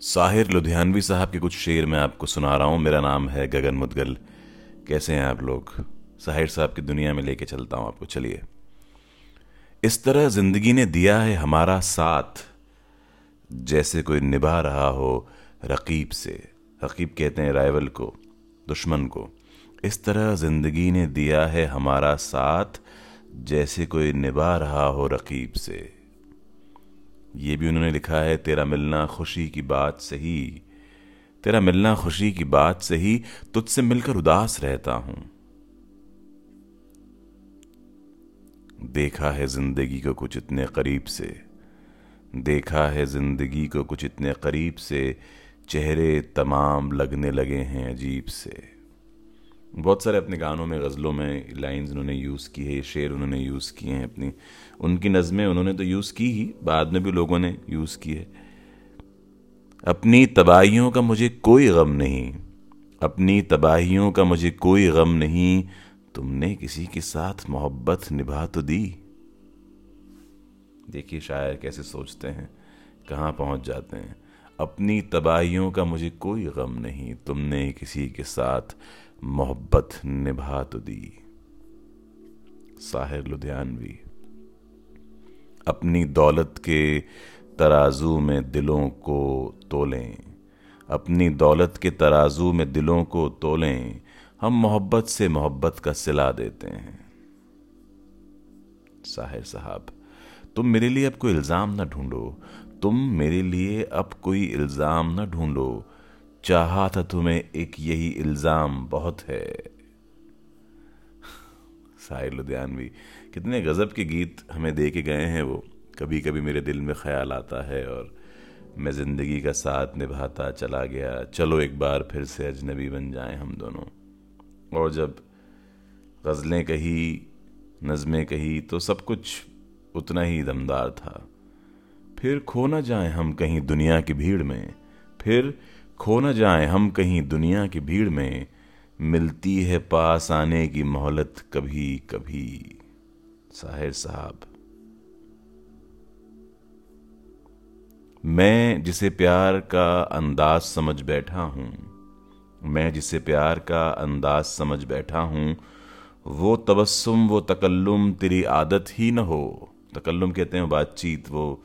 साहिर लुधियानवी साहब के कुछ शेर मैं आपको सुना रहा हूँ। मेरा नाम है गगन मुदगल। कैसे हैं आप लोग? साहिर साहब की दुनिया में लेके चलता हूँ आपको। चलिए। इस तरह ज़िंदगी ने दिया है हमारा साथ। जैसे कोई निभा रहा हो रकीब से। रकीब कहते हैं राइवल को, दुश्मन को। इस तरह ज़िंदगी ने दिया है हमारा साथ। जैसे कोई निभा रहा हो रकीब से। ये भी उन्होंने लिखा है, तेरा मिलना खुशी की बात सही। तेरा मिलना खुशी की बात सही, तुझसे मिलकर उदास रहता हूँ। देखा है ज़िंदगी को कुछ इतने करीब से। देखा है ज़िंदगी को कुछ इतने करीब से। चेहरे तमाम लगने लगे हैं अजीब से। बहुत सारे अपने गानों में, गज़लों में लाइंस उन्होंने यूज़ की है, शेर उन्होंने यूज़ किए हैं अपनी। उनकी नज़में उन्होंने तो यूज़ की ही, बाद में भी लोगों ने यूज़ की है। अपनी तबाहियों का मुझे कोई गम नहीं। अपनी तबाहियों का मुझे कोई गम नहीं। तुमने किसी के साथ मोहब्बत निभा तो दी। देखिए शायर कैसे सोचते हैं, कहाँ पहुँच जाते हैं। अपनी तबाहियों का मुझे कोई गम नहीं। तुमने किसी के साथ मोहब्बत निभा तो दी। साहिर लुधियानवी, अपनी दौलत के तराजू में दिलों को तोलें, अपनी दौलत के तराजू में दिलों को तोलें, हम मोहब्बत से मोहब्बत का सिला देते हैं। साहिर साहब, तुम मेरे लिए अब कोई इल्ज़ाम ना ढूंढो, तुम मेरे लिए अब कोई इल्ज़ाम ना ढूंढो चाहा था तुम्हें एक यही इल्ज़ाम बहुत है। साहिर लुधियानवी, कितने गज़ब के गीत हमें दे के गए हैं वो। कभी कभी मेरे दिल में ख्याल आता है और मैं ज़िंदगी का साथ निभाता चला गया। चलो एक बार फिर से अजनबी बन जाएँ हम दोनों। और जब गज़लें कही, नज़में कही तो सब कुछ उतना ही दमदार था। फिर खो ना जाए हम कहीं दुनिया की भीड़ में। फिर खो न जाए, हम कहीं दुनिया की भीड़ में मिलती है पास आने की मोहलत कभी कभी। साहिर साहब, मैं जिसे प्यार का अंदाज समझ बैठा हूँ, मैं जिसे प्यार का अंदाज समझ बैठा हूँ, वो तबस्सुम, वो तकल्लुम तेरी आदत ही न हो। तकल्लुम कहते हैं बातचीत, वो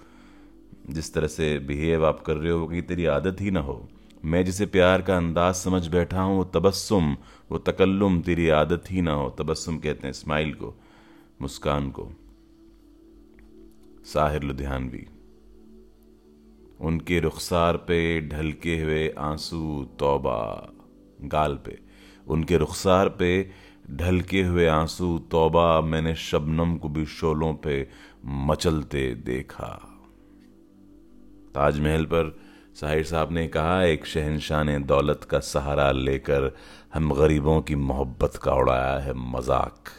जिस तरह से बिहेव आप कर रहे हो कहीं तेरी आदत ही ना हो। मैं जिसे प्यार का अंदाज समझ बैठा हूँ, वो तबस्सुम, वो तकल्लुम, तेरी आदत ही ना हो। तबस्सुम कहते हैं स्माइल को, मुस्कान को। साहिर लुधियानवी, उनके रुखसार पे ढलके हुए आँसू तौबा, गाल पे। उनके रुखसार पे ढलके हुए आँसू तौबा, मैंने शबनम को भी शोलों पे मचलते देखा। ताजमहल पर साहिर साहब ने कहा, एक शहनशाह ने दौलत का सहारा लेकर हम गरीबों की मोहब्बत का उड़ाया है मज़ाक.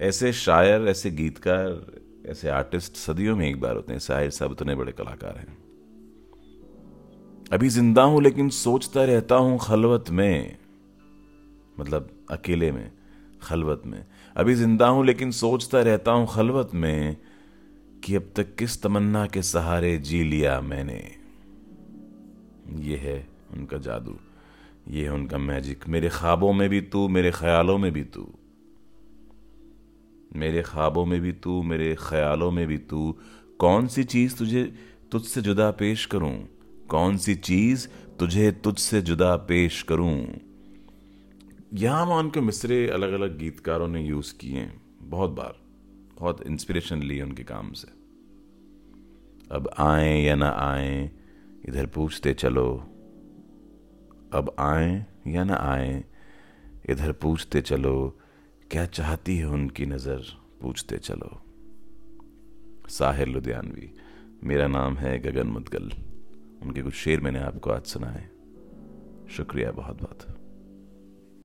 ऐसे शायर, ऐसे गीतकार, ऐसे आर्टिस्ट सदियों में एक बार होते हैं। साहिर साहब इतने बड़े कलाकार हैं। अभी ज़िंदा हूँ, लेकिन सोचता रहता हूँ खलवत में मतलब अकेले में, खलवत में। अभी ज़िंदा हूँ, लेकिन सोचता रहता हूँ खलवत में कि अब तक किस तमन्ना के सहारे जी लिया मैंने। ये है उनका जादू। ये है उनका मैजिक मेरे ख्वाबों में भी तू, मेरे ख्यालों में भी तू। मेरे ख्वाबों में भी तू, मेरे ख्यालों में भी तू। कौन सी चीज़ तुझे, तुझसे जुदा पेश करूँ? कौन सी चीज़ तुझे, तुझसे जुदा पेश करूँ? यहाँ वहाँ उनके मिसरे अलग अलग गीतकारों ने यूज़ किए हैं, बहुत बार। बहुत इंस्पिरेशन ली उनके काम से। अब आए या ना आए, इधर पूछते चलो। अब आए या ना आए, इधर पूछते चलो। क्या चाहती है उनकी नज़र? पूछते चलो। साहिर लुधियानवी, मेरा नाम है गगन मुदगल। उनके कुछ शेर मैंने आपको आज सुनाए। शुक्रिया बहुत बहुत